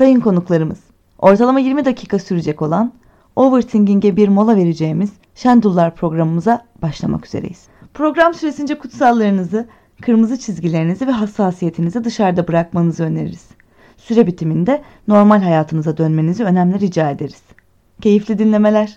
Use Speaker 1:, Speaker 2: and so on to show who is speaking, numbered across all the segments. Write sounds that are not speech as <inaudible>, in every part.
Speaker 1: sayın konuklarımız. Ortalama 20 dakika sürecek olan Overthinking'e bir mola vereceğimiz Şendullar programımıza başlamak üzereyiz. Program süresince kutsallarınızı, kırmızı çizgilerinizi ve hassasiyetinizi dışarıda bırakmanızı öneririz. Süre bitiminde normal hayatınıza dönmenizi önemli rica ederiz. Keyifli dinlemeler.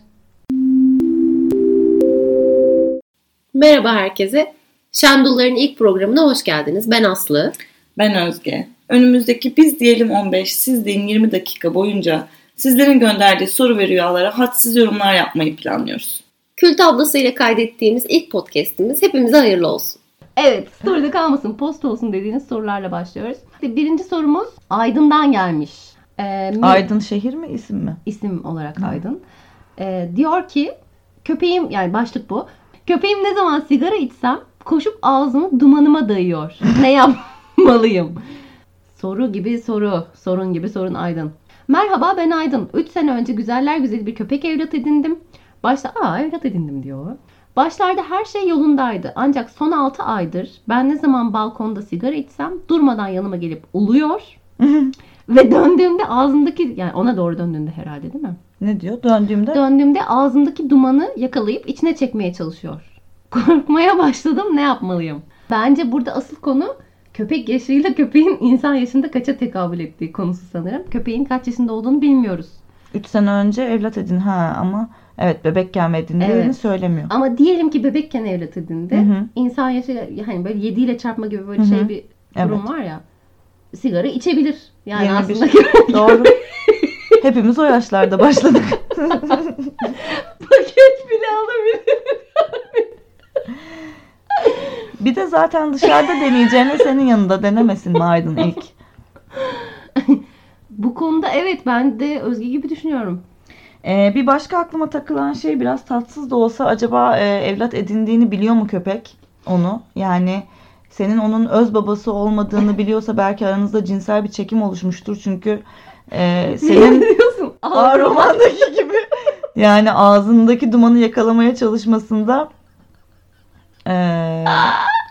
Speaker 2: Merhaba herkese. Şendulların ilk programına hoş geldiniz. Ben Aslı.
Speaker 3: Ben Özge. Önümüzdeki biz diyelim 15, siz deyin 20 dakika boyunca sizlerin gönderdiği soru ve rüyalara hadsiz yorumlar yapmayı planlıyoruz.
Speaker 2: Kül tablasıyla kaydettiğimiz ilk podcastimiz hepimize hayırlı olsun.
Speaker 4: Evet, story'de kalmasın, post olsun dediğiniz sorularla başlıyoruz. Birinci sorumuz Aydın'dan gelmiş.
Speaker 1: Ee, Aydın şehir mi, isim mi?
Speaker 4: İsim olarak Hı. Aydın. Ee, diyor ki, köpeğim, yani başlık bu. Köpeğim ne zaman sigara içsem koşup ağzını dumanıma dayıyor. <laughs> ne yapmalıyım? Soru gibi soru, sorun gibi sorun Aydın. Merhaba ben Aydın. 3 sene önce güzeller güzeli bir köpek evlat edindim. Başta aa evlat edindim diyor. Başlarda her şey yolundaydı. Ancak son 6 aydır ben ne zaman balkonda sigara içsem durmadan yanıma gelip uluyor. <laughs> Ve döndüğümde ağzındaki yani ona doğru döndüğünde herhalde değil mi?
Speaker 1: Ne diyor? Döndüğümde?
Speaker 4: Döndüğümde ağzındaki dumanı yakalayıp içine çekmeye çalışıyor. Korkmaya başladım ne yapmalıyım? Bence burada asıl konu köpek yaşıyla köpeğin <laughs> insan yaşında kaça tekabül ettiği konusu sanırım. Köpeğin kaç yaşında olduğunu bilmiyoruz.
Speaker 1: 3 sene önce evlat edin ha ama evet bebekken edindiğini evet. söylemiyor.
Speaker 4: Ama diyelim ki bebekken evlat edindi. Hı hı. İnsan yaşı hani böyle 7 ile çarpma gibi böyle hı hı. şey bir durum evet. var ya. Sigara içebilir. Yani Yeni aslında <laughs>
Speaker 1: bir... Doğru. Hepimiz o yaşlarda başladık. <laughs>
Speaker 4: Paket bile alabilir.
Speaker 1: Bir de zaten dışarıda deneyeceğine senin yanında denemesin mi Aydın ilk?
Speaker 4: Bu konuda evet ben de Özge gibi düşünüyorum.
Speaker 1: Ee, bir başka aklıma takılan şey biraz tatsız da olsa acaba e, evlat edindiğini biliyor mu köpek onu? Yani senin onun öz babası olmadığını biliyorsa belki aranızda cinsel bir çekim oluşmuştur. Çünkü e, senin
Speaker 4: diyorsun? <laughs>
Speaker 1: Romandaki gibi yani ağzındaki dumanı yakalamaya çalışmasında e,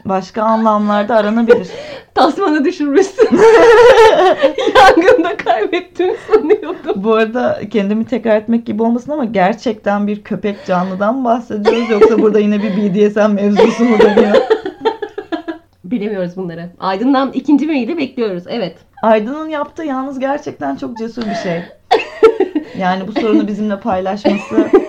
Speaker 1: başka anlamlarda aranabilir. <laughs>
Speaker 4: Tasmanı düşürmüşsün. <laughs> Yangında kaybettim sanıyordum.
Speaker 1: Bu arada kendimi tekrar etmek gibi olmasın ama gerçekten bir köpek canlıdan bahsediyoruz yoksa burada yine bir BDSM mevzusu mu dönüyor? <laughs>
Speaker 4: Bilemiyoruz bunları. Aydın'dan ikinci maili bekliyoruz. Evet.
Speaker 1: Aydın'ın yaptığı yalnız gerçekten çok cesur bir şey. Yani bu sorunu bizimle paylaşması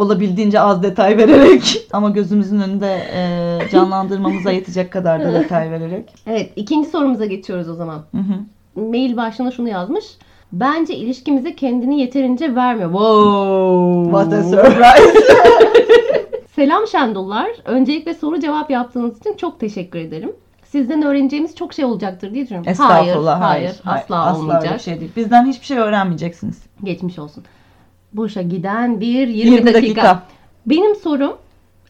Speaker 1: olabildiğince az detay vererek <laughs> ama gözümüzün önünde e, canlandırmamıza yetecek kadar da detay vererek.
Speaker 4: Evet ikinci sorumuza geçiyoruz o zaman. Hı hı. Mail başlığına şunu yazmış. Bence ilişkimize kendini yeterince vermiyor. Wow.
Speaker 1: What a <laughs> surprise.
Speaker 4: Selam Şendullar. Öncelikle soru cevap yaptığınız için çok teşekkür ederim. Sizden öğreneceğimiz çok şey olacaktır diye düşünüyorum.
Speaker 1: Estağfurullah.
Speaker 4: Hayır, hayır, hayır asla, asla olmayacak.
Speaker 1: Asla bir şey değil. Bizden hiçbir şey öğrenmeyeceksiniz.
Speaker 4: Geçmiş olsun boşa giden bir 20, 20 dakika. dakika. Benim sorum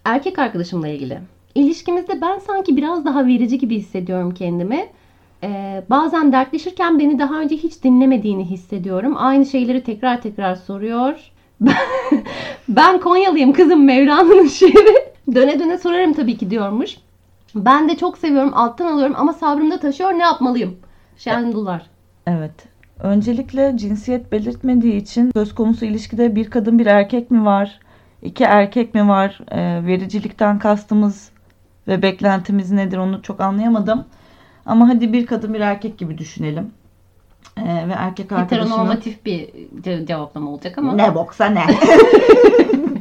Speaker 4: erkek arkadaşımla ilgili. İlişkimizde ben sanki biraz daha verici gibi hissediyorum kendimi. Ee, bazen dertleşirken beni daha önce hiç dinlemediğini hissediyorum. Aynı şeyleri tekrar tekrar soruyor. <laughs> ben Konyalıyım kızım Mevlana'nın <laughs> şiiri. Döne döne sorarım tabii ki diyormuş. Ben de çok seviyorum alttan alıyorum ama sabrımda taşıyor ne yapmalıyım? Şendullar.
Speaker 1: Evet. Öncelikle cinsiyet belirtmediği için söz konusu ilişkide bir kadın bir erkek mi var? iki erkek mi var? E, vericilikten kastımız ve beklentimiz nedir onu çok anlayamadım. Ama hadi bir kadın bir erkek gibi düşünelim. E, ve erkek arkadaşının...
Speaker 4: Heteronormatif bir cevaplama olacak ama.
Speaker 1: Ne boksa ne. <laughs>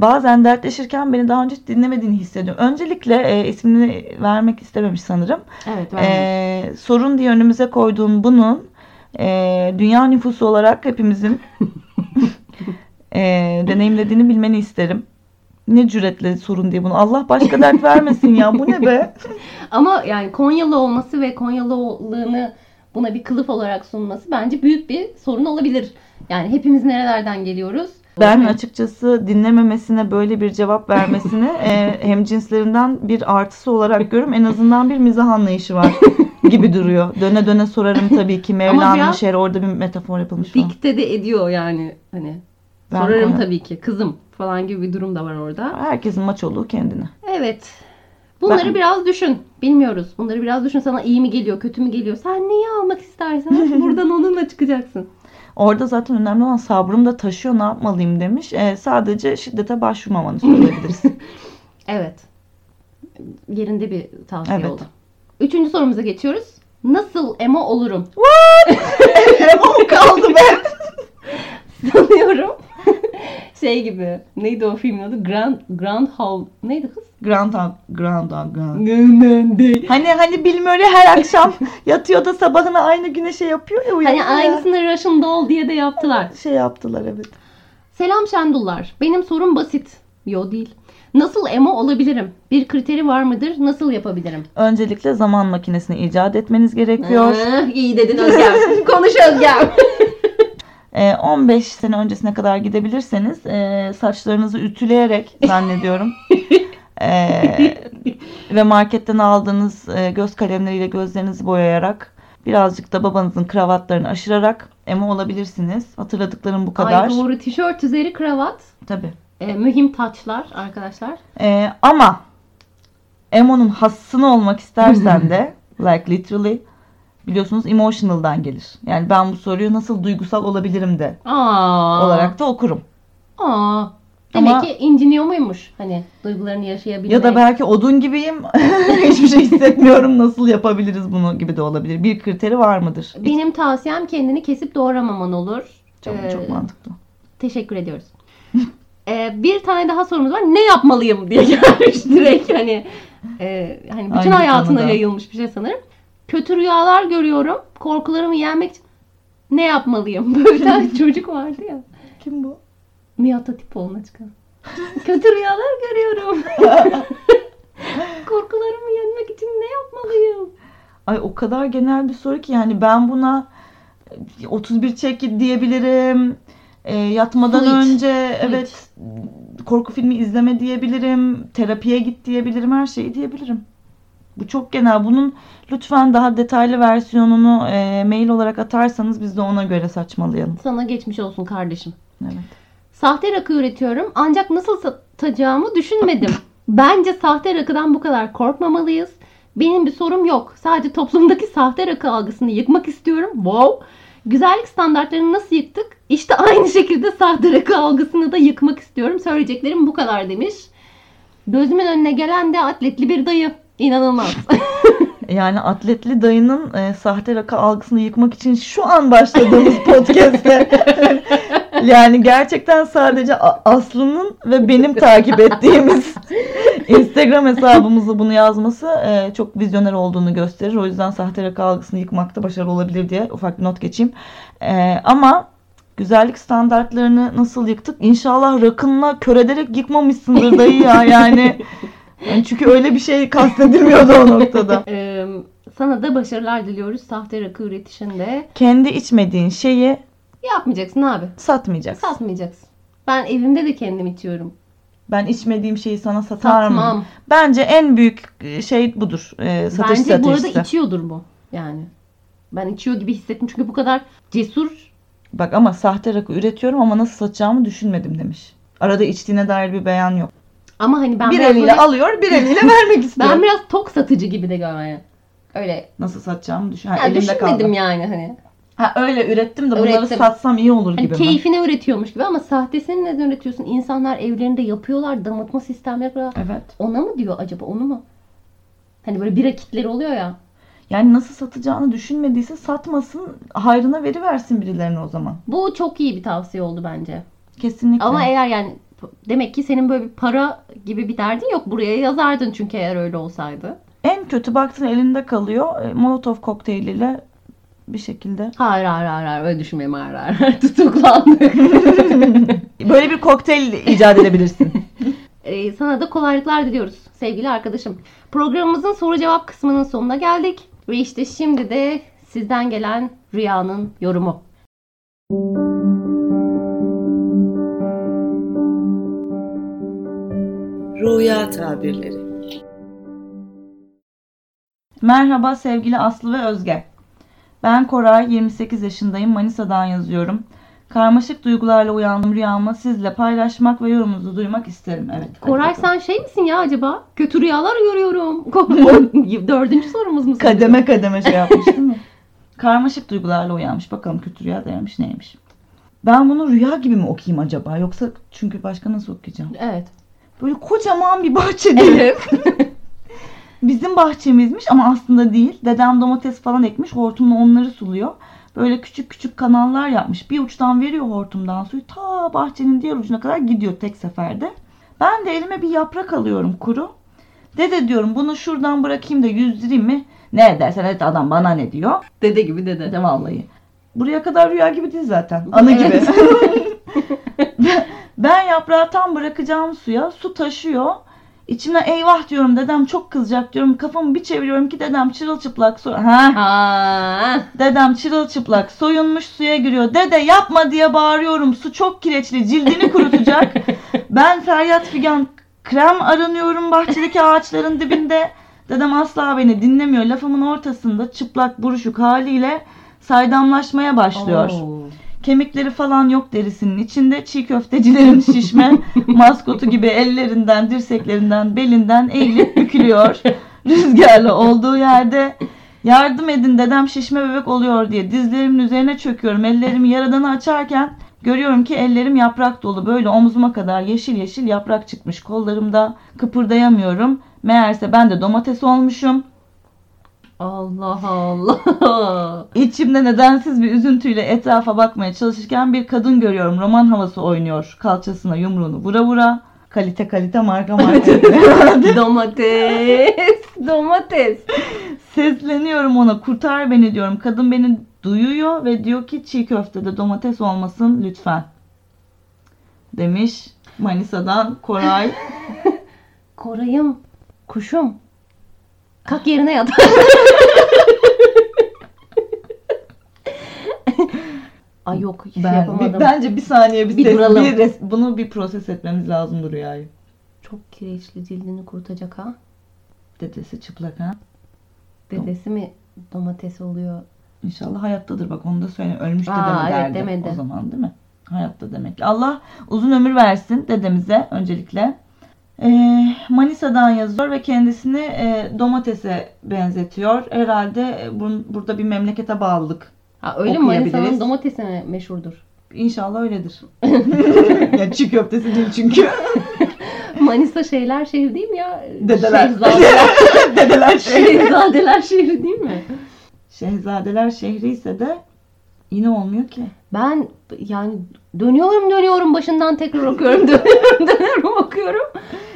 Speaker 1: bazen dertleşirken beni daha önce dinlemediğini hissediyorum. Öncelikle e, ismini vermek istememiş sanırım.
Speaker 4: Evet vermiş. E,
Speaker 1: sorun diye önümüze koyduğun bunun e, dünya nüfusu olarak hepimizin <laughs> e, deneyimlediğini bilmeni isterim. Ne cüretle sorun diye bunu. Allah başka dert vermesin ya. Bu ne be? <laughs>
Speaker 4: Ama yani Konyalı olması ve Konyalılığını buna bir kılıf olarak sunması bence büyük bir sorun olabilir. Yani hepimiz nerelerden geliyoruz?
Speaker 1: Ben açıkçası dinlememesine böyle bir cevap vermesini <laughs> e, hem cinslerinden bir artısı olarak görüyorum. En azından bir mizah anlayışı var gibi duruyor. Döne döne sorarım tabii ki Mevlana'nın şiiri orada bir metafor yapılmış.
Speaker 4: Dikte de ediyor yani hani. Ben sorarım ona... tabii ki kızım falan gibi bir durum da var orada.
Speaker 1: Herkesin maç olduğu kendine.
Speaker 4: Evet. Bunları
Speaker 1: Ben-
Speaker 4: biraz düşün. Bilmiyoruz. Bunları biraz düşün. Sana iyi mi geliyor, kötü mü geliyor? Sen neyi almak istersen <laughs> buradan onunla çıkacaksın.
Speaker 1: Orada zaten önemli olan sabrım da taşıyor ne yapmalıyım demiş. Ee, sadece şiddete başvurmamanı söyleyebiliriz. <laughs>
Speaker 4: Evet. Yerinde bir tavsiye
Speaker 1: Evet.
Speaker 4: oldu. Üçüncü sorumuza geçiyoruz. Nasıl emo olurum? <laughs>
Speaker 1: Emo kaldı be. <laughs>
Speaker 4: Sanıyorum. Şey gibi. Neydi o filmin adı? Grand, Grand Hall. Neydi kız?
Speaker 1: Groundhog, Groundhog, Groundhog.
Speaker 4: Hani
Speaker 1: Hani hani Bill Murray her akşam <laughs> yatıyor da sabahına aynı güneşe yapıyor ya uyanıyor ya.
Speaker 4: aynısını Russian Doll diye de yaptılar. <laughs>
Speaker 1: Şey yaptılar evet.
Speaker 4: Selam Şendullar. Benim sorum basit. Yo değil. Nasıl emo olabilirim? Bir kriteri var mıdır? Nasıl yapabilirim?
Speaker 1: Öncelikle zaman makinesini icat etmeniz gerekiyor.
Speaker 4: İyi dedin Özgem. <laughs> Konuş Özgem.
Speaker 1: Ee, 15 sene öncesine kadar gidebilirseniz e, saçlarınızı ütüleyerek zannediyorum. Ee, <laughs> ve marketten aldığınız e, göz kalemleriyle gözlerinizi boyayarak birazcık da babanızın kravatlarını aşırarak emo olabilirsiniz. Hatırladıklarım bu kadar.
Speaker 4: Ay doğru. Tişört üzeri kravat.
Speaker 1: Tabii.
Speaker 4: Ee, mühim taçlar arkadaşlar.
Speaker 1: Ee, ama Emo'nun hassını olmak istersen de <laughs> like literally biliyorsunuz emotional'dan gelir. Yani ben bu soruyu nasıl duygusal olabilirim de
Speaker 4: Aa.
Speaker 1: olarak da okurum.
Speaker 4: Aa. Demek
Speaker 1: Ama-
Speaker 4: ki inciniyor muymuş? Hani duygularını yaşayabilmek.
Speaker 1: Ya da belki odun gibiyim. <laughs> Hiçbir şey hissetmiyorum. Nasıl yapabiliriz bunu gibi de olabilir. Bir kriteri var mıdır?
Speaker 4: Benim tavsiyem kendini kesip doğramaman olur.
Speaker 1: Çok,
Speaker 4: Ee,
Speaker 1: çok mantıklı.
Speaker 4: Teşekkür ediyoruz. <laughs> Ee, bir tane daha sorumuz var. Ne yapmalıyım diye gelmiş direkt hani e, hani bütün
Speaker 1: Aynı
Speaker 4: hayatına
Speaker 1: konuda.
Speaker 4: yayılmış bir şey sanırım. Kötü rüyalar görüyorum. Korkularımı yenmek için ne yapmalıyım? <laughs> Böyle bir tane çocuk vardı ya.
Speaker 1: Kim bu?
Speaker 4: Nihat Hatipoğlu'na çıkan. <laughs> Kötü rüyalar görüyorum. <laughs> Korkularımı yenmek için ne yapmalıyım?
Speaker 1: Ay o kadar genel bir soru ki yani ben buna 31 çek diyebilirim. E, yatmadan
Speaker 4: Su iç.
Speaker 1: önce
Speaker 4: Su
Speaker 1: evet korku filmi izleme diyebilirim. Terapiye git diyebilirim. Her şeyi diyebilirim. Bu çok genel. Bunun lütfen daha detaylı versiyonunu e, mail olarak atarsanız biz de ona göre saçmalayalım.
Speaker 4: Sana geçmiş olsun kardeşim.
Speaker 1: Evet.
Speaker 4: Sahte rakı üretiyorum ancak nasıl satacağımı düşünmedim. Bence sahte rakıdan bu kadar korkmamalıyız. Benim bir sorum yok. Sadece toplumdaki sahte rakı algısını yıkmak istiyorum. Wow. Güzellik standartlarını nasıl yıktık? İşte aynı şekilde sahte rakı algısını da yıkmak istiyorum. Söyleyeceklerim bu kadar demiş. Gözümün önüne gelen de atletli bir dayı. İnanılmaz. <laughs>
Speaker 1: Yani atletli dayının e, sahte rakı algısını yıkmak için şu an başladığımız <laughs> podcast'te <laughs> yani gerçekten sadece Aslı'nın ve benim takip ettiğimiz Instagram hesabımızda bunu yazması e, çok vizyoner olduğunu gösterir. O yüzden sahte rakı algısını yıkmakta başarılı olabilir diye ufak bir not geçeyim. E, ama güzellik standartlarını nasıl yıktık? İnşallah rakınla kör ederek yıkmamışsındır dayı ya yani. Yani çünkü öyle bir şey kastedilmiyordu o noktada. <laughs>
Speaker 4: Ee, sana da başarılar diliyoruz sahte rakı üretişinde.
Speaker 1: Kendi içmediğin şeyi
Speaker 4: Yapmayacaksın abi.
Speaker 1: satmayacaksın.
Speaker 4: Satmayacaksın. Ben evimde de kendim içiyorum.
Speaker 1: Ben içmediğim şeyi sana satar mı?
Speaker 4: Satmam.
Speaker 1: Bence en büyük şey budur. E, satış
Speaker 4: Bence bu arada içiyordur bu. Yani. Ben içiyor gibi hissettim çünkü bu kadar cesur.
Speaker 1: Bak ama sahte rakı üretiyorum ama nasıl satacağımı düşünmedim demiş. Arada içtiğine dair bir beyan yok.
Speaker 4: Ama hani ben
Speaker 1: bir eliyle
Speaker 4: böyle-
Speaker 1: alıyor, bir eliyle <laughs> vermek istiyor.
Speaker 4: ben biraz tok satıcı gibi de görmeye. Öyle.
Speaker 1: Nasıl satacağımı düşün. Ha,
Speaker 4: Ya
Speaker 1: elimde
Speaker 4: düşünmedim
Speaker 1: kaldı.
Speaker 4: yani hani.
Speaker 1: Ha öyle ürettim de bunları
Speaker 4: Ürettim.
Speaker 1: satsam iyi olur
Speaker 4: Hani
Speaker 1: gibi mi?
Speaker 4: keyfine üretiyormuş gibi ama sahtesini neden üretiyorsun? İnsanlar evlerinde yapıyorlar, damıtma sistemleri yapıyorlar.
Speaker 1: Evet.
Speaker 4: Ona mı diyor acaba onu mu? Hani böyle bira kitleri oluyor ya.
Speaker 1: Yani nasıl satacağını düşünmediyse satmasın, hayrına veriversin birilerine o zaman.
Speaker 4: Bu çok iyi bir tavsiye oldu bence.
Speaker 1: Kesinlikle.
Speaker 4: Ama eğer yani demek ki senin böyle bir para gibi bir derdin yok. Buraya yazardın çünkü eğer öyle olsaydı.
Speaker 1: En kötü baktın elinde kalıyor. e, Molotov kokteyliyle bir şekilde.
Speaker 4: Hayır hayır hayır, hayır öyle düşünmeyin hayır hayır. hayır. <laughs> Tutuklandık. <laughs>
Speaker 1: Böyle bir kokteyl icat edebilirsin. <laughs>
Speaker 4: Ee, sana da kolaylıklar diliyoruz sevgili arkadaşım. Programımızın soru cevap kısmının sonuna geldik. Ve işte şimdi de sizden gelen Rüya'nın yorumu.
Speaker 3: Rüya tabirleri.
Speaker 1: Merhaba sevgili Aslı ve Özge. Ben Koray, 28 yaşındayım. Manisa'dan yazıyorum. Karmaşık duygularla uyandım rüyamı sizle paylaşmak ve yorumunuzu duymak isterim. Evet.
Speaker 4: Koray sen şey misin ya acaba? Kötü rüyalar görüyorum. <laughs> Dördüncü sorumuz musun?
Speaker 1: kademe kademe şey yapmış değil mi? Karmaşık duygularla uyanmış. Bakalım kötü rüya demiş neymiş. Ben bunu rüya gibi mi okuyayım acaba? Yoksa çünkü başka nasıl okuyacağım?
Speaker 4: Evet.
Speaker 1: Böyle kocaman bir bahçede.
Speaker 4: Evet. <laughs>
Speaker 1: Bizim bahçemizmiş ama aslında değil. Dedem domates falan ekmiş. Hortumla onları suluyor. Böyle küçük küçük kanallar yapmış. Bir uçtan veriyor hortumdan suyu. Ta bahçenin diğer ucuna kadar gidiyor tek seferde. Ben de elime bir yaprak alıyorum kuru. Dede diyorum bunu şuradan bırakayım da yüzdüreyim mi? Ne edersen et adam bana ne diyor.
Speaker 4: Dede gibi dede.
Speaker 1: De vallahi. Buraya kadar rüya gibi değil zaten. Anı gibi.
Speaker 4: Evet. <laughs>
Speaker 1: yaprağı tam bırakacağım suya. Su taşıyor. İçimden eyvah diyorum dedem çok kızacak diyorum. Kafamı bir çeviriyorum ki dedem çırılçıplak so ha
Speaker 4: Ha.
Speaker 1: Dedem çırılçıplak soyunmuş suya giriyor. Dede yapma diye bağırıyorum. Su çok kireçli cildini kurutacak. <laughs> ben feryat figan krem aranıyorum bahçedeki ağaçların dibinde. Dedem asla beni dinlemiyor. Lafımın ortasında çıplak buruşuk haliyle saydamlaşmaya başlıyor.
Speaker 4: Oo.
Speaker 1: Kemikleri falan yok derisinin içinde. Çiğ köftecilerin <laughs> şişme maskotu gibi ellerinden, dirseklerinden, belinden eğilip bükülüyor. Rüzgarlı olduğu yerde yardım edin dedem şişme bebek oluyor diye dizlerimin üzerine çöküyorum. Ellerimi yaradanı açarken görüyorum ki ellerim yaprak dolu. Böyle omzuma kadar yeşil yeşil yaprak çıkmış kollarımda. Kıpırdayamıyorum. Meğerse ben de domates olmuşum.
Speaker 4: Allah Allah. <laughs>
Speaker 1: İçimde nedensiz bir üzüntüyle etrafa bakmaya çalışırken bir kadın görüyorum. Roman havası oynuyor. Kalçasına yumruğunu vura vura. Kalite kalite marka marka. <laughs>
Speaker 4: domates. <laughs> Domates.
Speaker 1: Sesleniyorum ona kurtar beni diyorum. Kadın beni duyuyor ve diyor ki çiğ köftede domates olmasın lütfen. Demiş Manisa'dan Koray.
Speaker 4: Korayım. Kuşum. Kalk yerine yat. Ay yok hiç
Speaker 1: Ben,
Speaker 4: yapamadım.
Speaker 1: bir- bence bir saniye bir,
Speaker 4: Bir
Speaker 1: ses-
Speaker 4: duralım.
Speaker 1: bir res- bunu bir proses etmemiz lazım rüyayı.
Speaker 4: Çok kireçli cildini kurutacak ha.
Speaker 1: Dedesi çıplak ha.
Speaker 4: Dedesi mi domates oluyor?
Speaker 1: İnşallah hayattadır bak onu da söyle. Ölmüş de
Speaker 4: Aa, evet,
Speaker 1: derdi
Speaker 4: demedi.
Speaker 1: o zaman değil mi? Hayatta demek. Allah uzun ömür versin dedemize öncelikle. Ee, Manisa'dan yazıyor ve kendisini e, domatese benzetiyor. Herhalde e, burada bir memlekete bağlılık.
Speaker 4: Ha öyle mi? Manisa'nın domatesi mi meşhurdur?
Speaker 1: İnşallah öyledir. <laughs> ya çiğ köftesi değil çünkü. <laughs>
Speaker 4: Manisa şeyler şehri değil mi ya?
Speaker 1: Dedeler.
Speaker 4: Şehzadeler, <laughs>
Speaker 1: Dedeler şehri.
Speaker 4: şehzadeler şehri değil mi?
Speaker 1: Şehzadeler şehri ise de yine olmuyor ki.
Speaker 4: Ben yani dönüyorum dönüyorum başından tekrar okuyorum dönüyorum dönüyorum okuyorum.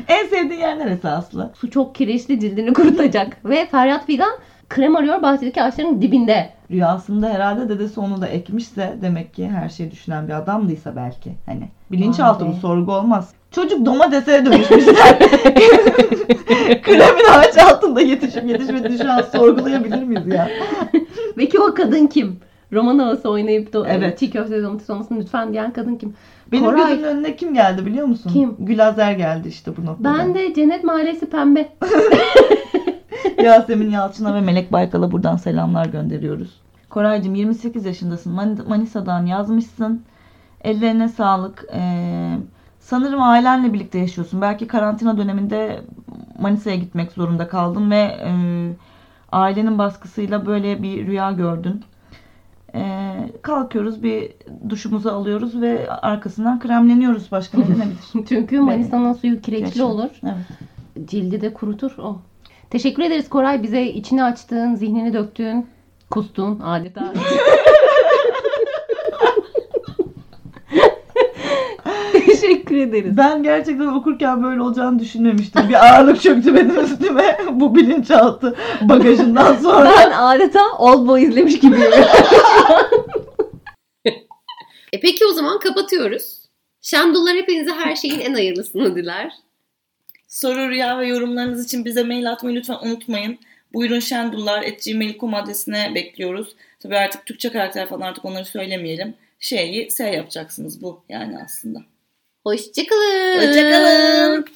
Speaker 1: En sevdiğin yer neresi Aslı?
Speaker 4: Su çok kireçli cildini kurutacak. Ve Feryat Figan krem arıyor bahçedeki ağaçların dibinde.
Speaker 1: Rüyasında herhalde dedesi onu da ekmişse demek ki her şeyi düşünen bir adamdıysa belki. Hani bilinçaltı
Speaker 4: be.
Speaker 1: sorgu olmaz. Çocuk domatese dönüşmüşler. Kremin ağaç altında yetişip yetişmediğini şu an sorgulayabilir miyiz ya?
Speaker 4: Peki o kadın kim? Roman havası oynayıp da
Speaker 1: Evet.
Speaker 4: çiğ köfte domates olmasın lütfen diyen kadın kim?
Speaker 1: Benim
Speaker 4: Koray.
Speaker 1: gözümün önüne kim geldi biliyor musun?
Speaker 4: Kim?
Speaker 1: Gülazer geldi işte bu noktada.
Speaker 4: Ben de Cennet Mahallesi pembe. <laughs>
Speaker 1: Yasemin Yalçın'a ve Melek Baykal'a buradan selamlar gönderiyoruz. Koraycığım 28 yaşındasın. Man- Manisa'dan yazmışsın. Ellerine sağlık. Ee, sanırım ailenle birlikte yaşıyorsun. Belki karantina döneminde Manisa'ya gitmek zorunda kaldın ve e, ailenin baskısıyla böyle bir rüya gördün. Kalkıyoruz bir duşumuzu alıyoruz ve arkasından kremleniyoruz. Başka ne denebilir? <laughs>
Speaker 4: Çünkü Manisa'nın suyu kireçli
Speaker 1: Kireçli.
Speaker 4: olur.
Speaker 1: Evet.
Speaker 4: Cildi de kurutur o. Teşekkür ederiz Koray bize içini açtığın, zihnini döktüğün, kustun adeta. <laughs> Teşekkür ederiz.
Speaker 1: Ben gerçekten okurken böyle olacağını düşünmemiştim. Bir ağırlık çöktü benim üstüme <laughs> bu bilinçaltı bagajından sonra.
Speaker 4: Ben adeta Old Boy izlemiş gibiyim.
Speaker 2: E peki o zaman kapatıyoruz. Şendullar hepinize her şeyin en hayırlısını diler.
Speaker 3: Soru, rüya ve yorumlarınız için bize mail atmayı lütfen unutmayın. Buyurun şendullar.gmail.com adresine bekliyoruz. Tabii artık Türkçe karakter falan artık onları söylemeyelim. Şeyi S yapacaksınız bu yani aslında.
Speaker 2: Hoşçakalın.
Speaker 3: Hoşçakalın.